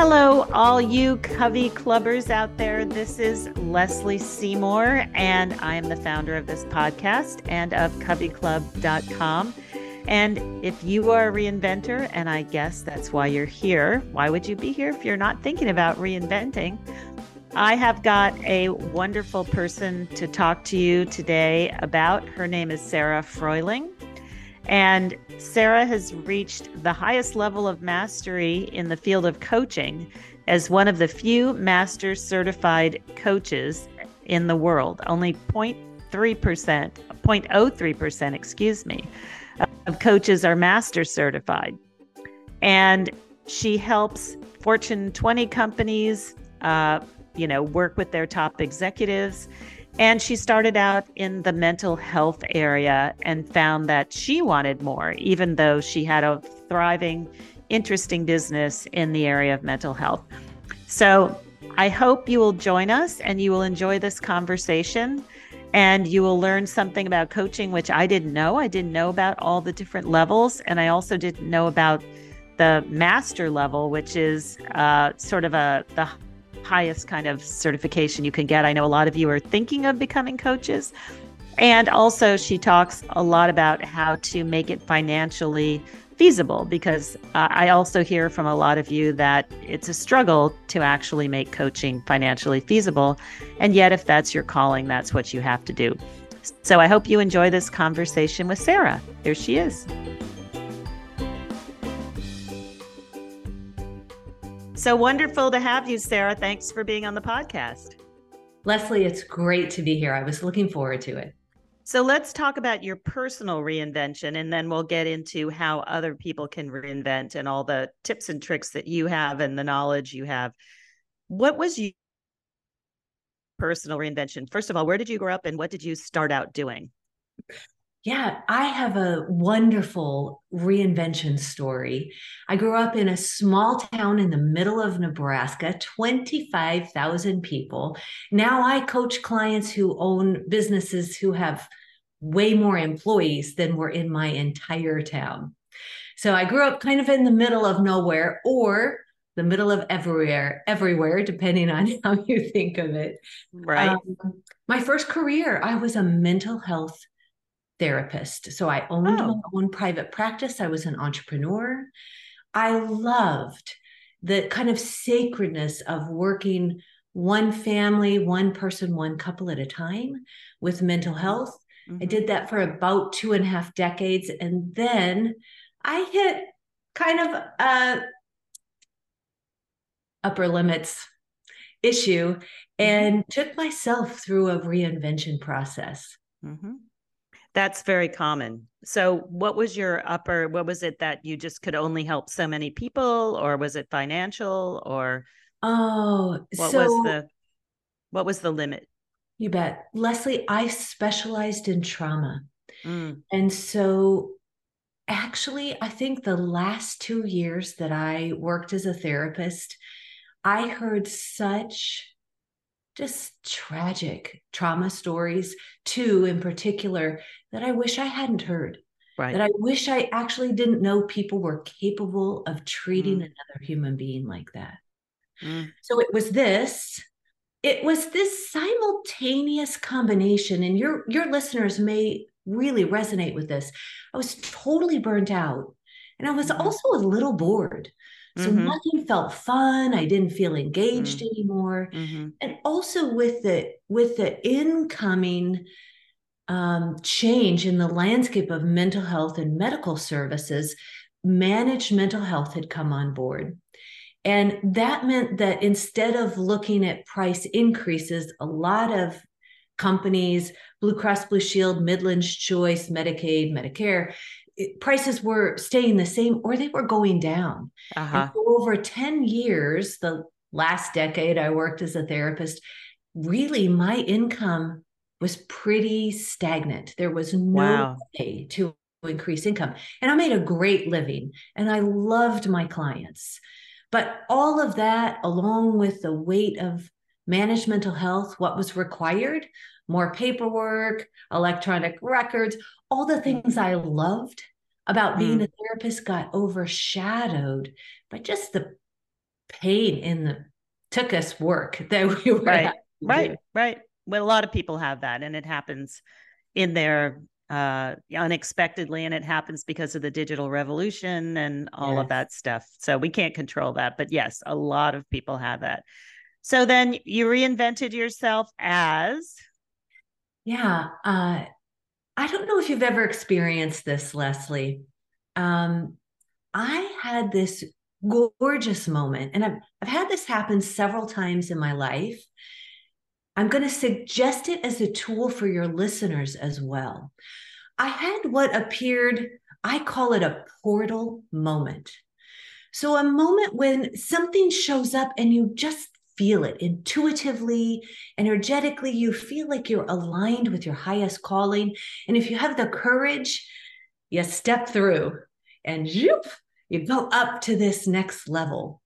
Hello, all you Covey Clubbers out there. This is Lesley Seymour, and I am the founder of this podcast and of CoveyClub.com. And if you are a reinventor, and I guess that's why you're here, why would you be here if you're not thinking about reinventing? I have got a wonderful person to talk to you today about. Her name is Sarah Fruehling. And Sarah has reached the highest level of mastery in the field of coaching as one of the few master certified coaches in the world. Only 0.3%, 0.03%, excuse me, of coaches are master certified. And she helps Fortune 20 companies, uh, you know, work with their top executives and she started out in the mental health area and found that she wanted more, even though she had a thriving, interesting business in the area of mental health. So I hope you will join us and you will enjoy this conversation and you will learn something about coaching, which I didn't know. I didn't know about all the different levels. And I also didn't know about the master level, which is uh, sort of a the highest kind of certification you can get. I know a lot of you are thinking of becoming coaches. And also, she talks a lot about how to make it financially feasible because uh, I also hear from a lot of you that it's a struggle to actually make coaching financially feasible. And yet, if that's your calling, that's what you have to do. So I hope you enjoy this conversation with Sarah. Here she is. So wonderful to have you, Sarah. Thanks for being on the podcast. Lesley, it's great to be here. I was looking forward to it. So let's talk about your personal reinvention, and then we'll get into how other people can reinvent and all the tips and tricks that you have and the knowledge you have. What was your personal reinvention? First of all, where did you grow up and what did you start out doing? Yeah, I have a wonderful reinvention story. I grew up in a small town in the middle of Nebraska, 25,000 people. Now I coach clients who own businesses who have way more employees than were in my entire town. So I grew up kind of in the middle of nowhere or the middle of everywhere, everywhere, depending on how you think of it. Right. Um, my first career, I was a mental health therapist. So I owned oh. my own private practice. I was an entrepreneur. I loved the kind of sacredness of working one family, one person, one couple at a time with mental health. Mm-hmm. I did that for about two and a half decades. And then I hit kind of a upper limits issue mm-hmm. and took myself through a reinvention process. Mm-hmm. That's very common. So, what was your upper? What was it that you just could only help so many people, or was it financial, or oh, what so, was the what was the limit? You bet, Lesley. I specialized in trauma, mm. and so actually, I think the last two years that I worked as a therapist, I heard such just tragic trauma stories, two in particular, that I wish I hadn't heard. Right. That I wish I actually didn't know people were capable of treating mm. another human being like that. Mm. So it was this. It was this simultaneous combination, and your your listeners may really resonate with this. I was totally burnt out, and I was mm. also a little bored. So mm-hmm. nothing felt fun. I didn't feel engaged mm-hmm. anymore. And also with the with the incoming um, change in the landscape of mental health and medical services, managed mental health had come on board. And that meant that instead of looking at price increases, a lot of companies, Blue Cross Blue Shield, Midland's Choice, Medicaid, Medicare, prices were staying the same or they were going down. Uh-huh. for over 10 years, the last decade I worked as a therapist, really my income was pretty stagnant. There was no wow. way to increase income. And I made a great living and I loved my clients. But all of that, along with the weight of managed mental health, what was required more paperwork, electronic records, all the things I loved about being mm. a therapist got overshadowed by just the pain in the took us work that we were right, right, right. Well, a lot of people have that, and it happens in their uh unexpectedly and it happens because of the digital revolution and all yes. of that stuff. So we can't control that but yes a lot of people have that. So then you reinvented yourself as? Yeah uh i don't know if you've ever experienced this lesley. Um i had this gorgeous moment and i've, I've had this happen several times in my life I'm going to suggest it as a tool for your listeners as well. I had what appeared, I call it a portal moment. So, a moment when something shows up and you just feel it intuitively, energetically, you feel like you're aligned with your highest calling. And if you have the courage, you step through and zoop, you go up to this next level.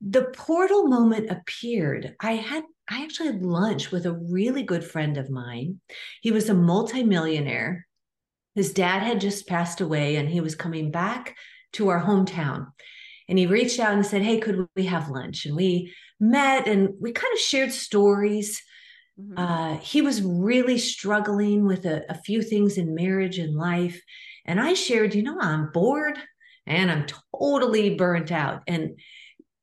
The portal moment appeared. I had I actually had lunch with a really good friend of mine. He was a multimillionaire. His dad had just passed away and he was coming back to our hometown. And he reached out and said, Hey, could we have lunch? And we met and we kind of shared stories. Mm-hmm. Uh, he was really struggling with a, a few things in marriage and life. And I shared, you know, I'm bored and I'm totally burnt out. And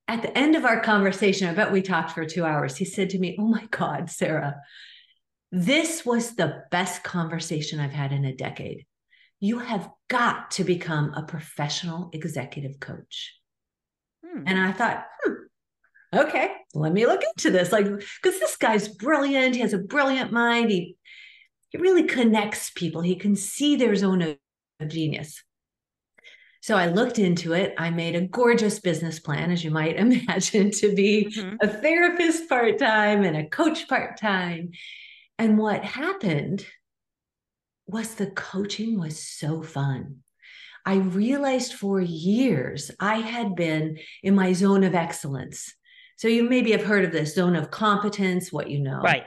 at the end of our conversation, I bet we talked for two hours. He said to me, Oh my God, Sarah, this was the best conversation I've had in a decade. You have got to become a professional executive coach. Hmm. And I thought, hmm, okay, let me look into this. Like, because this guy's brilliant. He has a brilliant mind. He, he really connects people. He can see their zone of, of genius. So I looked into it. I made a gorgeous business plan, as you might imagine, to be mm-hmm. a therapist part time and a coach part time. And what happened was the coaching was so fun. I realized for years I had been in my zone of excellence. So you maybe have heard of this zone of competence, what you know. Right.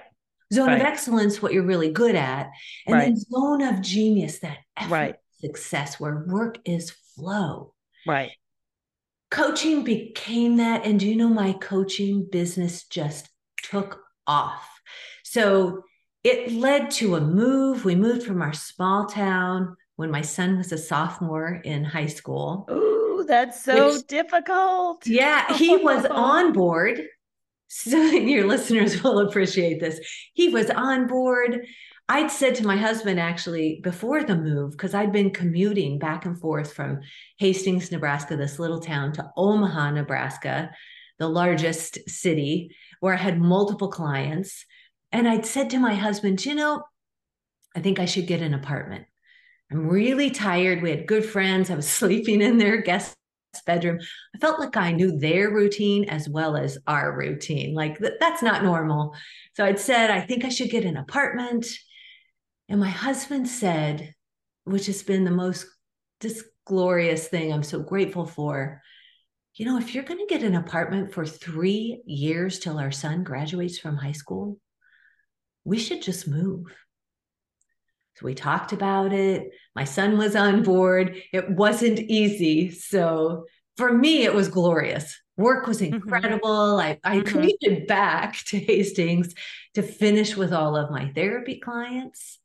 Zone right. of excellence, what you're really good at. And right. then zone of genius, that effort right. success where work is flow. Right. Coaching became that. And do you know my coaching business just took off? So it led to a move. We moved from our small town when my son was a sophomore in high school. Oh, that's so which, difficult. Yeah, he was on board. So your listeners will appreciate this. He was on board. I'd said to my husband actually before the move, because I'd been commuting back and forth from Hastings, Nebraska, this little town, to Omaha, Nebraska, the largest city, where I had multiple clients. And I'd said to my husband, you know, I think I should get an apartment. I'm really tired. We had good friends. I was sleeping in their guest bedroom. I felt like I knew their routine as well as our routine. Like th- that's not normal. So I'd said, I think I should get an apartment. And my husband said, which has been the most just glorious thing I'm so grateful for. You know, if you're going to get an apartment for three years till our son graduates from high school, we should just move. So we talked about it. My son was on board. It wasn't easy. So for me, it was glorious. Work was mm-hmm. incredible. Mm-hmm. I, I mm-hmm. back to Hastings to finish with all of my therapy clients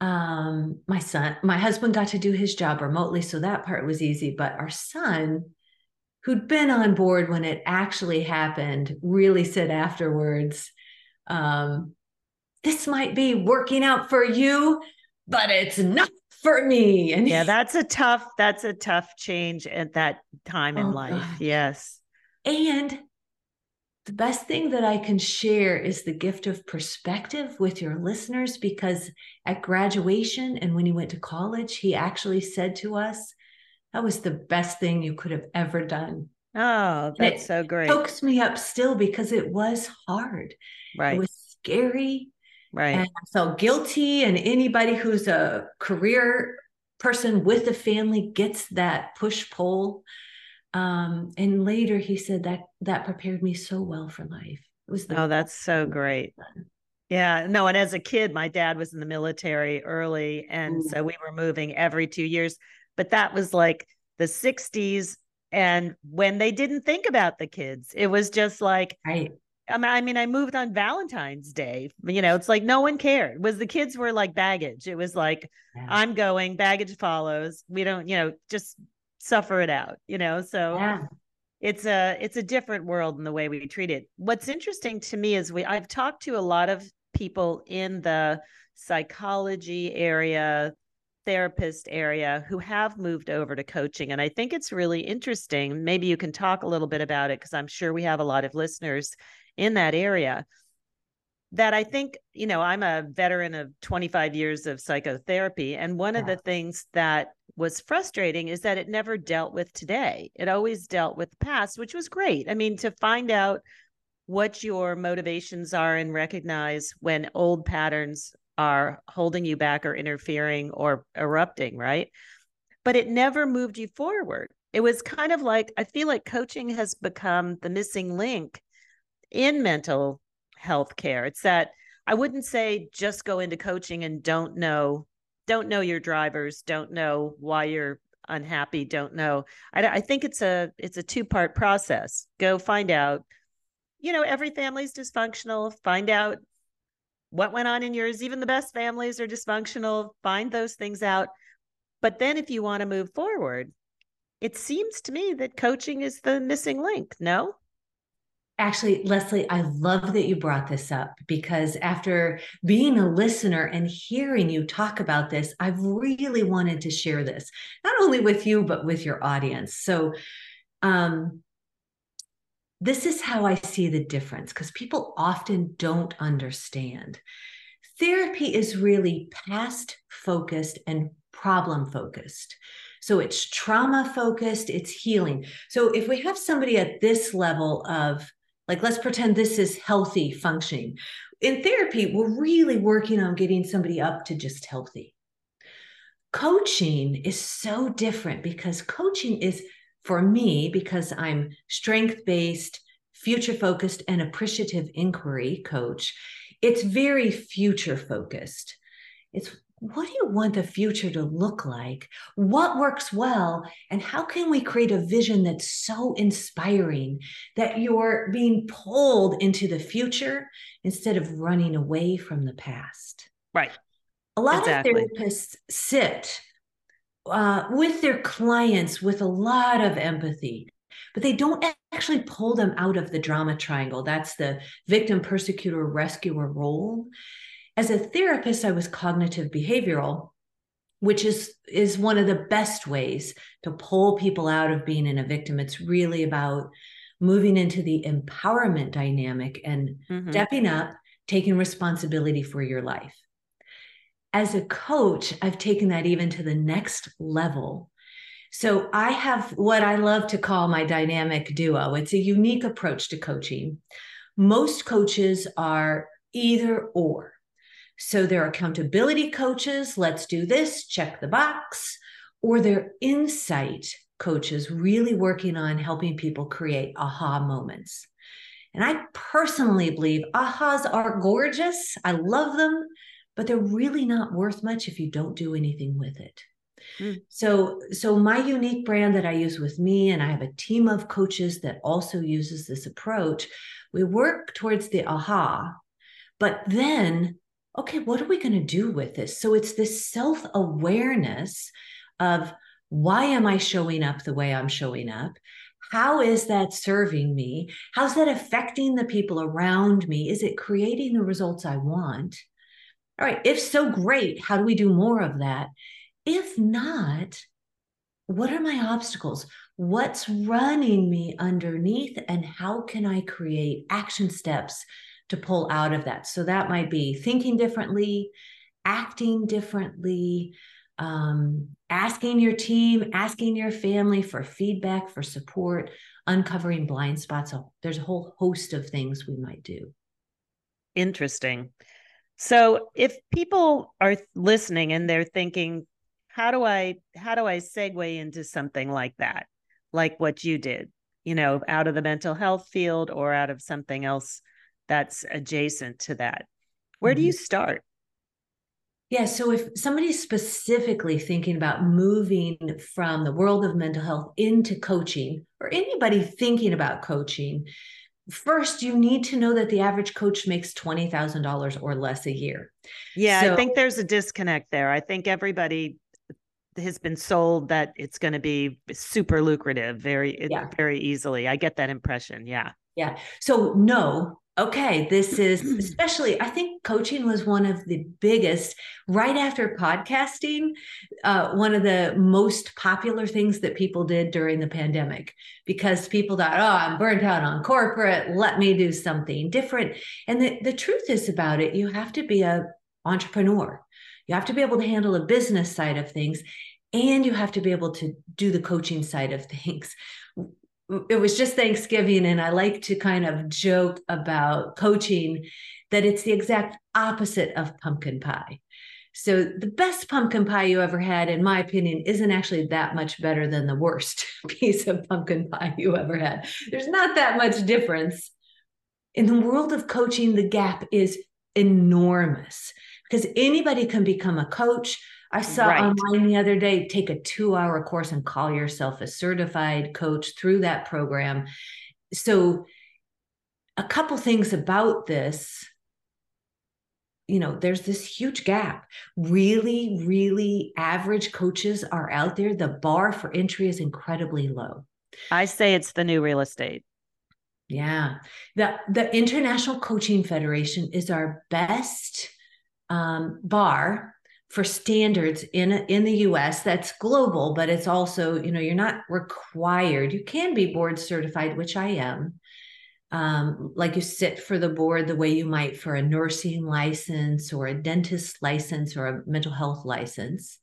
um my son my husband got to do his job remotely so that part was easy but our son who'd been on board when it actually happened really said afterwards um this might be working out for you but it's not for me. And yeah that's a tough that's a tough change at that time in oh, life. God. yes. And the best thing that I can share is the gift of perspective with your listeners because at graduation and when he went to college, he actually said to us, That was the best thing you could have ever done. Oh, that's so great. Hooks me up still because it was hard. Right. It was scary. Right. And I felt guilty. And anybody who's a career person with a family gets that push pull um, and later he said that that prepared me so well for life. It was oh, that's so great. Yeah, no, and as a kid, my dad was in the military early, and Ooh. so we were moving every two years. But that was like the '60s, And when they didn't think about the kids, it was just like, right. I mean, I moved on Valentine's Day. You know, it's like no one cared. It was the kids were like baggage. It was like, yeah. I'm going, baggage follows. We don't, you know, just suffer it out, you know. So yeah. it's a it's a different world in the way we treat it. What's interesting to me is we I've talked to a lot of people in the psychology area, therapist area who have moved over to coaching. And I think it's really interesting. Maybe you can talk a little bit about it because I'm sure we have a lot of listeners in that area that I think, you know, I'm a veteran of 25 years of psychotherapy. And one yeah. of the things that was frustrating is that it never dealt with today. It always dealt with the past, which was great. I mean, to find out what your motivations are and recognize when old patterns are holding you back or interfering or erupting, right? But it never moved you forward. It was kind of like, I feel like coaching has become the missing link in mental health care. It's that I wouldn't say just go into coaching and don't know don't know your drivers, don't know why you're unhappy, don't know. I, I think it's a it's a two part process. Go find out. You know, every family's dysfunctional. Find out what went on in yours. Even the best families are dysfunctional. Find those things out. But then, if you want to move forward, it seems to me that coaching is the missing link. No. Actually, Lesley, I love that you brought this up because after being a listener and hearing you talk about this, I've really wanted to share this, not only with you, but with your audience. So, um, this is how I see the difference because people often don't understand. Therapy is really past focused and problem focused. So it's trauma focused, it's healing. So if we have somebody at this level of like, let's pretend this is healthy functioning. In therapy, we're really working on getting somebody up to just healthy. Coaching is so different because coaching is for me, because I'm strength based, future focused, and appreciative inquiry coach, it's very future focused. It's what do you want the future to look like? What works well? And how can we create a vision that's so inspiring that you're being pulled into the future instead of running away from the past? Right. A lot exactly. of therapists sit uh, with their clients with a lot of empathy, but they don't actually pull them out of the drama triangle. That's the victim, persecutor, rescuer role as a therapist, I was cognitive behavioral, which is is one of the best ways to pull people out of being in a victim. It's really about moving into the empowerment dynamic and mm-hmm. stepping up, taking responsibility for your life. As a coach, I've taken that even to the next level. So I have what I love to call my dynamic duo. It's a unique approach to coaching. Most coaches are either or. So they're accountability coaches, let's do this, check the box, or they're insight coaches, really working on helping people create aha moments. And I personally believe ahas are gorgeous. I love them, but they're really not worth much if you don't do anything with it. Mm. So, so my unique brand that I use with me, and I have a team of coaches that also uses this approach. We work towards the aha, but then okay, what are we going to do with this? So it's this self awareness of why am I showing up the way I'm showing up? How is that serving me? How's that affecting the people around me? Is it creating the results I want? All right, if so, great. How do we do more of that? If not, what are my obstacles? What's running me underneath? And how can I create action steps to pull out of that. So that might be thinking differently, acting differently, um, asking your team, asking your family for feedback, for support, uncovering blind spots. So there's a whole host of things we might do. Interesting. So if people are listening and they're thinking, how do I how do I segue into something like that? Like what you did, you know, out of the mental health field or out of something else that's adjacent to that. Where mm-hmm. do you start? Yeah. So if somebody's specifically thinking about moving from the world of mental health into coaching, or anybody thinking about coaching, first you need to know that the average coach makes $20,000 or less a year. Yeah, so, I think there's a disconnect there. I think everybody has been sold that it's going to be super lucrative very yeah. very easily. I get that impression. Yeah. Yeah. So no, okay, this is especially, I think coaching was one of the biggest right after podcasting, uh, one of the most popular things that people did during the pandemic because people thought, oh, I'm burnt out on corporate. Let me do something different. And the, the truth is about it, you have to be a entrepreneur. You have to be able to handle the business side of things and you have to be able to do the coaching side of things it was just Thanksgiving, and I like to kind of joke about coaching that it's the exact opposite of pumpkin pie. So, the best pumpkin pie you ever had, in my opinion, isn't actually that much better than the worst piece of pumpkin pie you ever had. There's not that much difference. In the world of coaching, the gap is enormous because anybody can become a coach I saw right. online the other day take a two hour course and call yourself a certified coach through that program. So, a couple things about this you know, there's this huge gap. Really, really average coaches are out there. The bar for entry is incredibly low. I say it's the new real estate. Yeah. The the International Coaching Federation is our best um, bar for standards in in the US that's global but it's also you know you're not required you can be board certified which I am um, like you sit for the board the way you might for a nursing license or a dentist license or a mental health license.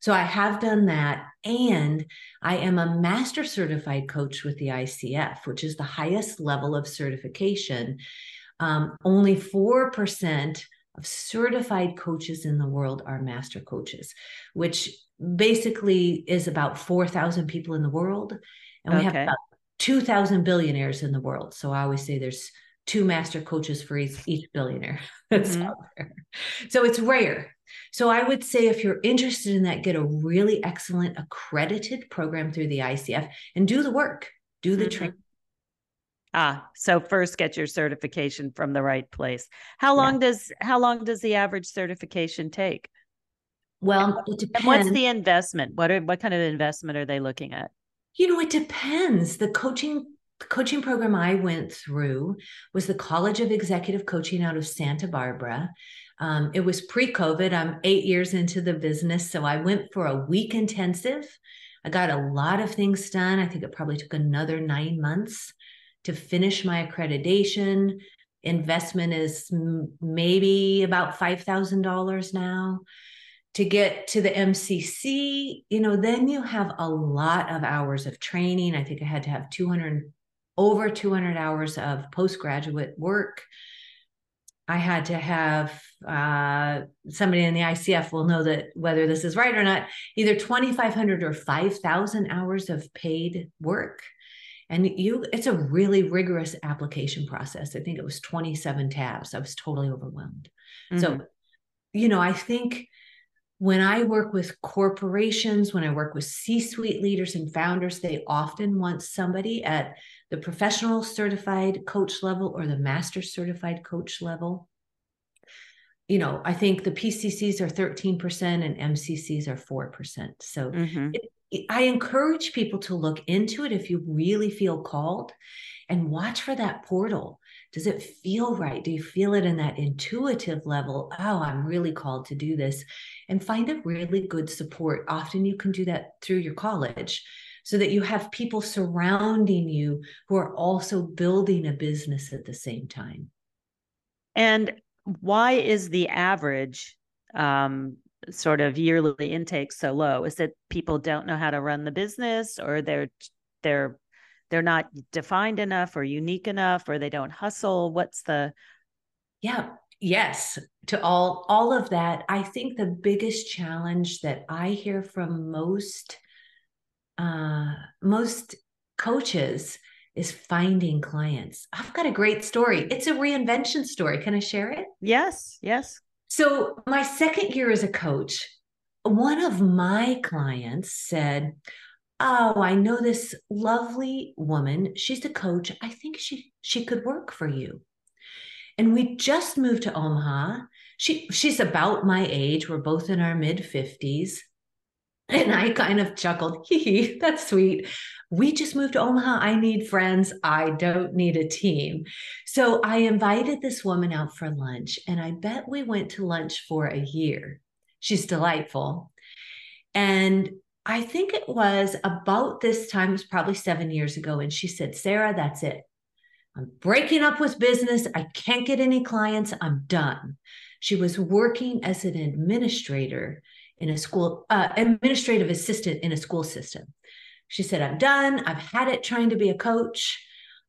So I have done that and I am a master certified coach with the ICF which is the highest level of certification. Um, only 4% of certified coaches in the world are master coaches, which basically is about 4,000 people in the world. And we okay. have about 2,000 billionaires in the world. So I always say there's two master coaches for each, each billionaire that's mm-hmm. out there. So it's rare. So I would say if you're interested in that, get a really excellent accredited program through the ICF and do the work, do the mm-hmm. training Ah, so first get your certification from the right place. How long yeah. does how long does the average certification take? Well, it depends. what's the investment? What are what kind of investment are they looking at? You know, it depends. The coaching the coaching program I went through was the College of Executive Coaching out of Santa Barbara. Um, it was pre-COVID. I'm eight years into the business, so I went for a week intensive. I got a lot of things done. I think it probably took another nine months to finish my accreditation. Investment is maybe about $5,000 now. To get to the MCC, you know, then you have a lot of hours of training. I think I had to have 200, over 200 hours of postgraduate work. I had to have uh, somebody in the ICF will know that whether this is right or not, either 2,500 or 5,000 hours of paid work and you it's a really rigorous application process. I think it was 27 tabs. I was totally overwhelmed. Mm-hmm. so you know i think when i work with corporations when i work with c-suite leaders and founders they often want somebody at the professional certified coach level or the master certified coach level you know, I think the PCCs are 13% and MCCs are 4%. So mm-hmm. it, I encourage people to look into it if you really feel called and watch for that portal. Does it feel right? Do you feel it in that intuitive level? Oh, I'm really called to do this. And find a really good support. Often you can do that through your college so that you have people surrounding you who are also building a business at the same time. And why is the average um, sort of yearly intake so low? Is it people don't know how to run the business or they're they're they're not defined enough or unique enough or they don't hustle? What's the Yeah, yes, to all all of that. I think the biggest challenge that I hear from most uh most coaches is finding clients. I've got a great story. It's a reinvention story. Can I share it? Yes, yes. So, my second year as a coach, one of my clients said, Oh, I know this lovely woman. She's a coach. I think she she could work for you. And we just moved to Omaha. She she's about my age. We're both in our mid 50s. And I kind of chuckled, hee hee, that's sweet. We just moved to Omaha. I need friends. I don't need a team. So I invited this woman out for lunch, and I bet we went to lunch for a year. She's delightful. And I think it was about this time, it was probably seven years ago. And she said, Sarah, that's it. I'm breaking up with business. I can't get any clients. I'm done. She was working as an administrator in a school, uh, administrative assistant in a school system. She said, I'm done. I've had it trying to be a coach.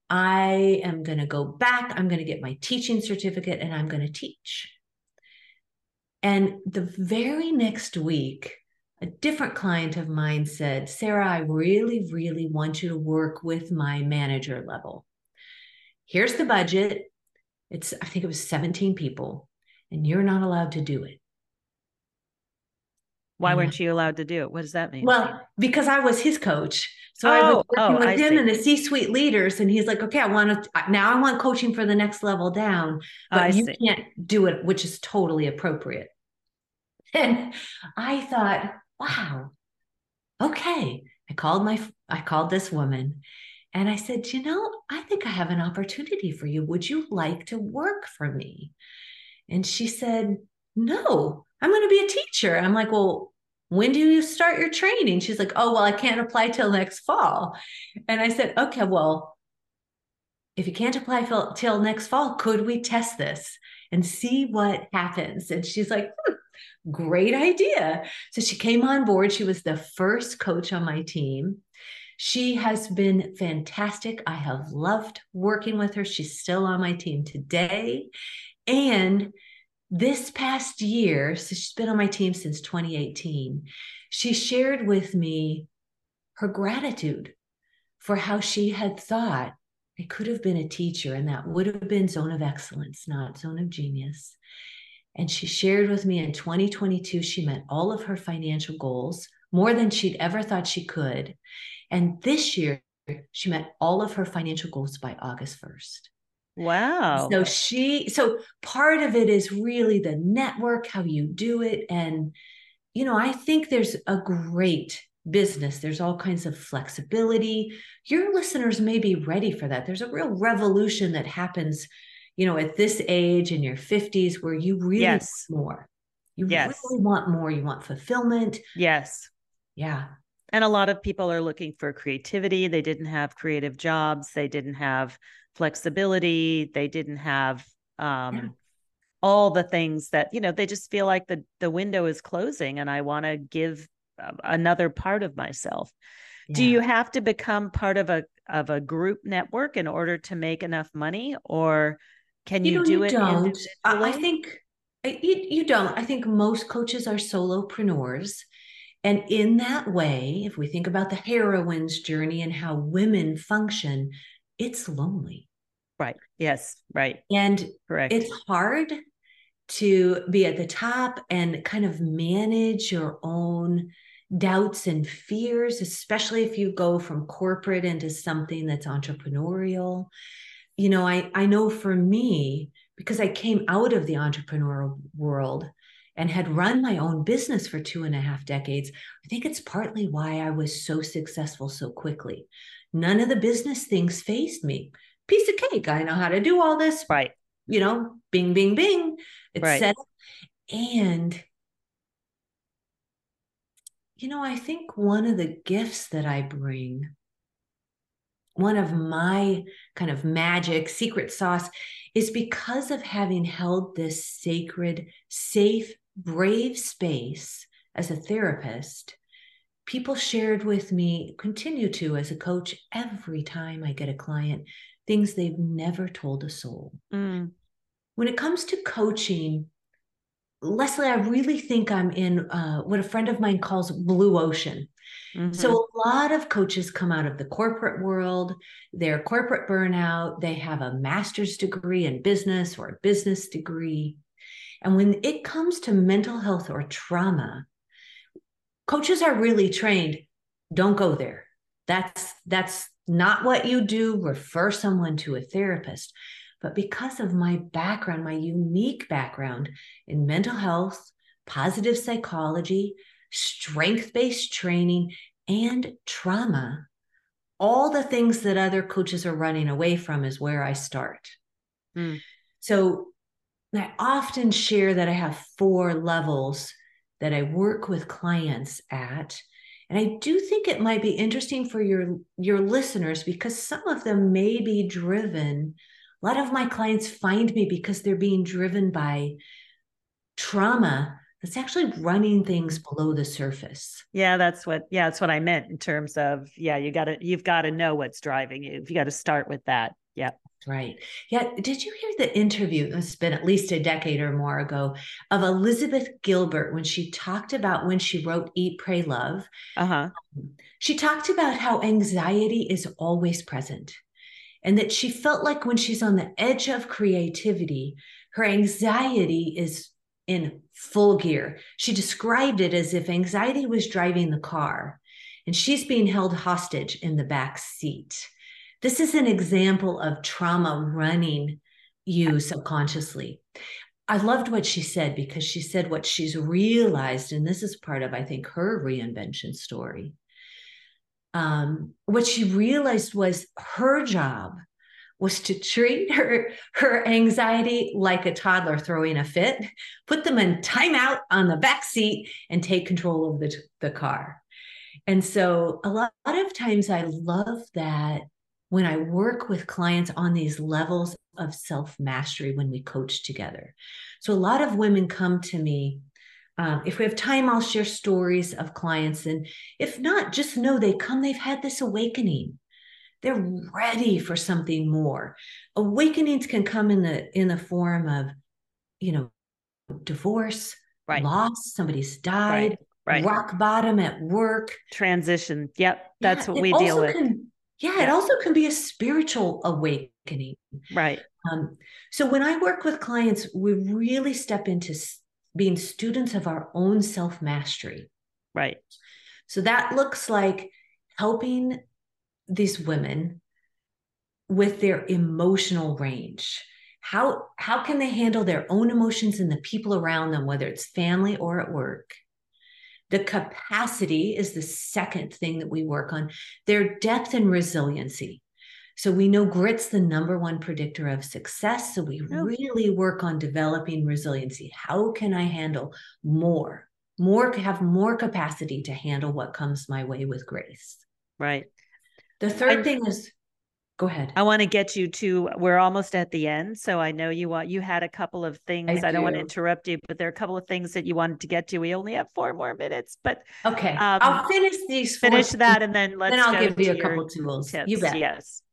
I am going to go back. I'm going to get my teaching certificate and I'm going to teach. And the very next week, a different client of mine said, Sarah, I really, really want you to work with my manager level. Here's the budget. It's, I think it was 17 people, and you're not allowed to do it. Why weren't mm-hmm. you allowed to do it? What does that mean? Well, because I was his coach. So oh, oh, I was oh, working oh, with I him see. and the C-suite leaders, and he's like, "Okay, I want to now. I want coaching for the next level down, oh, but oh, you see. can't do it, which is totally appropriate." And I thought, "Wow, okay." I called my I called this woman, and I said, "You know, I think I have an opportunity for you. Would you like to work for me?" And she said, "No, I'm going to be a teacher." I'm like, "Well." when do you start your training? She's like, oh, well, I can't apply till next fall. And I said, okay, well, if you can't apply till next fall, could we test this and see what happens? And she's like, hmm, great idea. So she came on board. She was the first coach on my team. She has been fantastic. I have loved working with her. She's still on my team today. And this past year, so she's been on my team since 2018, she shared with me her gratitude for how she had thought I could have been a teacher and that would have been zone of excellence, not zone of genius. And she shared with me in 2022, she met all of her financial goals more than she'd ever thought she could. And this year, she met all of her financial goals by August 1st. Wow. So she, so part of it is really the network, how you do it. And, you know, I think there's a great business. There's all kinds of flexibility. Your listeners may be ready for that. There's a real revolution that happens, you know, at this age in your 50s where you really yes. want more. You yes. really want more. You want fulfillment. Yes. Yeah. And a lot of people are looking for creativity. They didn't have creative jobs. They didn't have flexibility. They didn't have um, yeah. all the things that you know. They just feel like the the window is closing, and I want to give another part of myself. Yeah. Do you have to become part of a of a group network in order to make enough money, or can you, you know, do you it? Don't. I think you, you don't. I think most coaches are solopreneurs. And in that way, if we think about the heroine's journey and how women function, it's lonely. Right. Yes. Right. And correct. It's hard to be at the top and kind of manage your own doubts and fears, especially if you go from corporate into something that's entrepreneurial. You know, I, I know for me, because I came out of the entrepreneurial world and had run my own business for two and a half decades, I think it's partly why I was so successful so quickly. None of the business things faced me. Piece of cake. I know how to do all this. Right. You know, bing, bing, bing. It's right. set. And, you know, I think one of the gifts that I bring, one of my kind of magic secret sauce is because of having held this sacred, safe, brave space as a therapist people shared with me, continue to as a coach, every time I get a client, things they've never told a soul. Mm. When it comes to coaching, Lesley, I really think I'm in uh, what a friend of mine calls blue ocean. Mm-hmm. So a lot of coaches come out of the corporate world, they're corporate burnout, they have a master's degree in business or a business degree. And when it comes to mental health or trauma, coaches are really trained don't go there. That's that's not what you do. Refer someone to a therapist. But because of my background, my unique background in mental health, positive psychology, strength based training, and trauma, all the things that other coaches are running away from is where I start. Mm. So I often share that I have four levels that I work with clients at. And I do think it might be interesting for your your listeners because some of them may be driven a lot of my clients find me because they're being driven by trauma that's actually running things below the surface. Yeah, that's what yeah, that's what I meant in terms of yeah, you got to you've got to know what's driving you. You got to start with that. Yeah. Right. Yeah. Did you hear the interview? It's been at least a decade or more ago of Elizabeth Gilbert when she talked about when she wrote Eat, Pray, Love. Uh huh. She talked about how anxiety is always present and that she felt like when she's on the edge of creativity, her anxiety is in full gear. She described it as if anxiety was driving the car and she's being held hostage in the back seat. This is an example of trauma running you subconsciously. I loved what she said because she said what she's realized, and this is part of, I think, her reinvention story, um, what she realized was her job was to treat her her anxiety like a toddler throwing a fit, put them in timeout on the back seat, and take control of the, the car. And so a lot, a lot of times I love that when I work with clients on these levels of self mastery when we coach together. So a lot of women come to me um, if we have time, I'll share stories of clients. And if not, just know they come, they've had this awakening. They're ready for something more. Awakenings can come in the in the form of, you know, divorce, right. loss, somebody's died, right. Right. rock bottom at work. Transition. Yep. That's yeah, what we deal with. Can, yeah, it also can be a spiritual awakening. Right. Um, so when I work with clients, we really step into being students of our own self mastery. Right. So that looks like helping these women with their emotional range. How, how can they handle their own emotions and the people around them, whether it's family or at work? The capacity is the second thing that we work on, their depth and resiliency. So we know grit's the number one predictor of success. So we really work on developing resiliency. How can I handle more, more, have more capacity to handle what comes my way with grace? Right. The third I, thing is go ahead. I want to get you to we're almost at the end. So I know you want you had a couple of things. I, I do. not want to interrupt you, but there are a couple of things that you wanted to get to. We only have four more minutes, but okay. Um, I'll finish these finish that and then let's then I'll give you a couple of tools. Tips. You bet. Yes.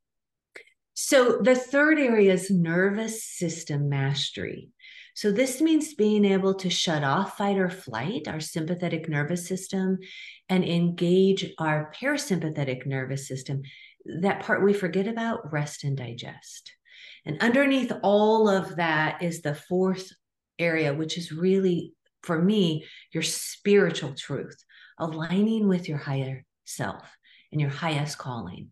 So the third area is nervous system mastery. So this means being able to shut off fight or flight, our sympathetic nervous system, and engage our parasympathetic nervous system. That part we forget about, rest and digest. And underneath all of that is the fourth area, which is really, for me, your spiritual truth, aligning with your higher self and your highest calling.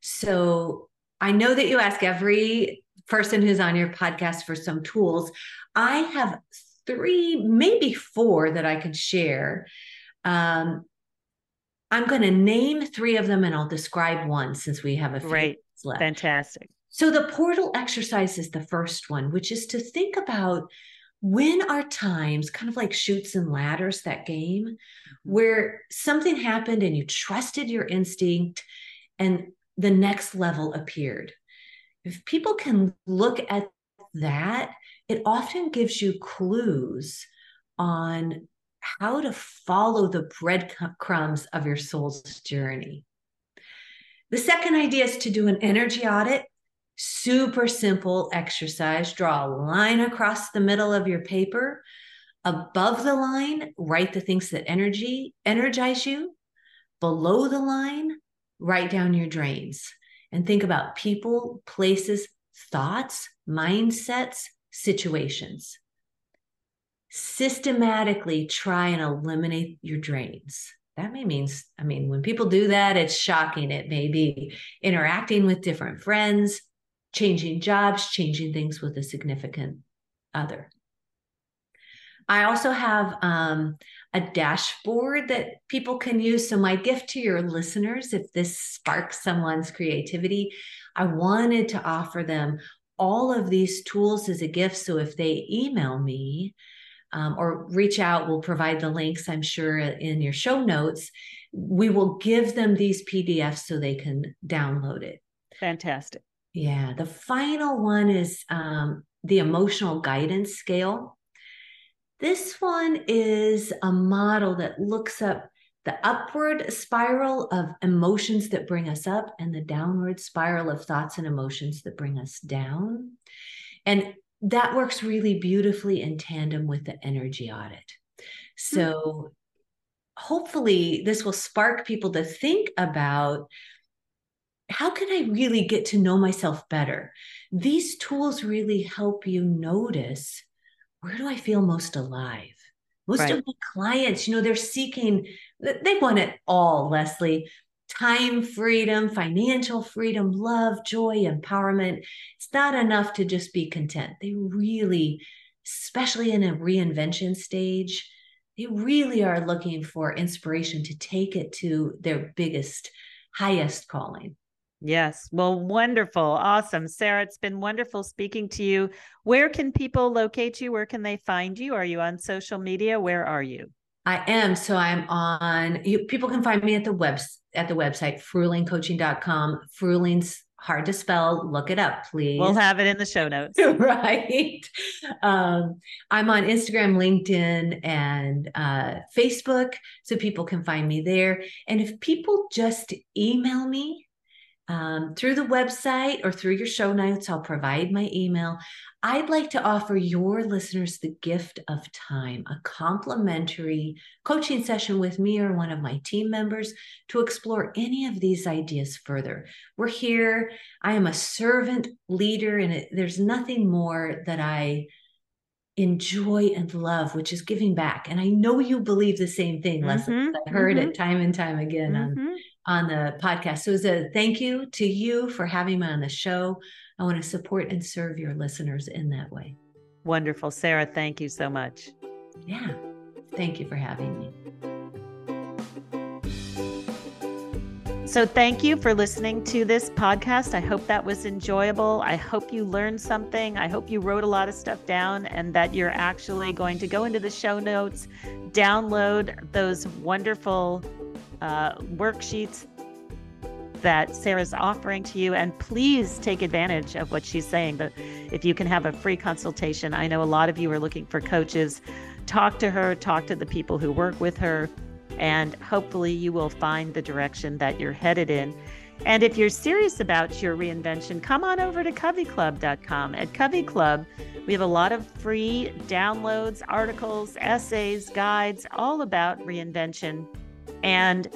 So I know that you ask every person who's on your podcast for some tools. I have three, maybe four that I could share. Um, I'm going to name three of them and I'll describe one since we have a few right. left. Fantastic. So the portal exercise is the first one, which is to think about when are times kind of like Chutes and Ladders, that game, where something happened and you trusted your instinct and the next level appeared. If people can look at that, it often gives you clues on how to follow the breadcrumbs of your soul's journey. The second idea is to do an energy audit. Super simple exercise. Draw a line across the middle of your paper. Above the line, write the things that energy energize you. Below the line, write down your drains and think about people, places, thoughts, mindsets, situations. Systematically try and eliminate your drains. That may means, I mean, when people do that, it's shocking. It may be interacting with different friends, changing jobs, changing things with a significant other. I also have um, a dashboard that people can use. So, my gift to your listeners, if this sparks someone's creativity, I wanted to offer them all of these tools as a gift. So, if they email me um, or reach out, we'll provide the links, I'm sure, in your show notes. We will give them these PDFs so they can download it. Fantastic. Yeah. The final one is um, the emotional guidance scale. This one is a model that looks up the upward spiral of emotions that bring us up and the downward spiral of thoughts and emotions that bring us down. And that works really beautifully in tandem with the energy audit. So, mm-hmm. hopefully, this will spark people to think about how can I really get to know myself better? These tools really help you notice where do I feel most alive? Most right. of my clients, you know, they're seeking, they want it all, Lesley time freedom, financial freedom, love, joy, empowerment. It's not enough to just be content. They really, especially in a reinvention stage, they really are looking for inspiration to take it to their biggest, highest calling. Yes. Well, wonderful. Awesome. Sarah, it's been wonderful speaking to you. Where can people locate you? Where can they find you? Are you on social media? Where are you? I am. So I'm on you, people can find me at the web at the website fruehlingcoaching.com. Fruehling's hard to spell. Look it up, please. We'll have it in the show notes. right. Um, I'm on Instagram, LinkedIn, and uh, Facebook, so people can find me there. And if people just email me um, through the website or through your show notes, I'll provide my email. I'd like to offer your listeners the gift of time, a complimentary coaching session with me or one of my team members to explore any of these ideas further. We're here. I am a servant leader, and it, there's nothing more that I enjoy and love, which is giving back. And I know you believe the same thing, Lesley. Mm-hmm, I've heard mm-hmm. it time and time again mm-hmm. on on the podcast. So, as a thank you to you for having me on the show, I want to support and serve your listeners in that way. Wonderful. Sarah, thank you so much. Yeah. Thank you for having me. So, thank you for listening to this podcast. I hope that was enjoyable. I hope you learned something. I hope you wrote a lot of stuff down and that you're actually going to go into the show notes, download those wonderful uh, worksheets that Sarah's offering to you. And please take advantage of what she's saying. But if you can have a free consultation, I know a lot of you are looking for coaches. Talk to her, talk to the people who work with her, and hopefully you will find the direction that you're headed in. And if you're serious about your reinvention, come on over to coveyclub.com. At Covey Club, we have a lot of free downloads, articles, essays, guides, all about reinvention and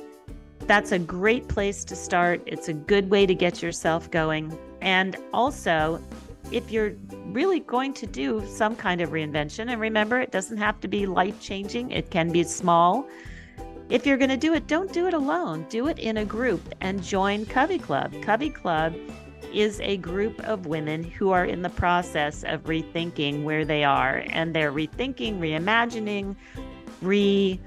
that's a great place to start. It's a good way to get yourself going. And also, if you're really going to do some kind of reinvention, and remember, it doesn't have to be life changing, it can be small. If you're going to do it, don't do it alone. Do it in a group and join Covey Club. Covey Club is a group of women who are in the process of rethinking where they are, and they're rethinking, reimagining, re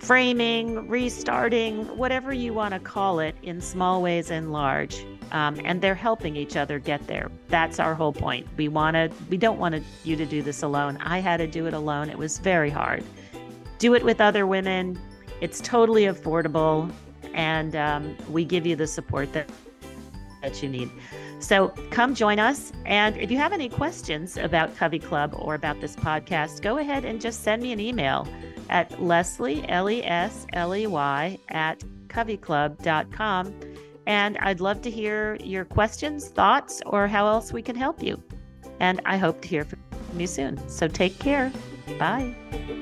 framing, restarting, whatever you want to call it, in small ways and large. Um, and they're helping each other get there. That's our whole point. We want to. We don't want you to do this alone. I had to do it alone. It was very hard. Do it with other women. It's totally affordable, and um, we give you the support that that you need. So come join us. And if you have any questions about Covey Club or about this podcast, go ahead and just send me an email at Lesley, L E S L E Y, at coveyclub.com. And I'd love to hear your questions, thoughts, or how else we can help you. And I hope to hear from you soon. So take care. Bye.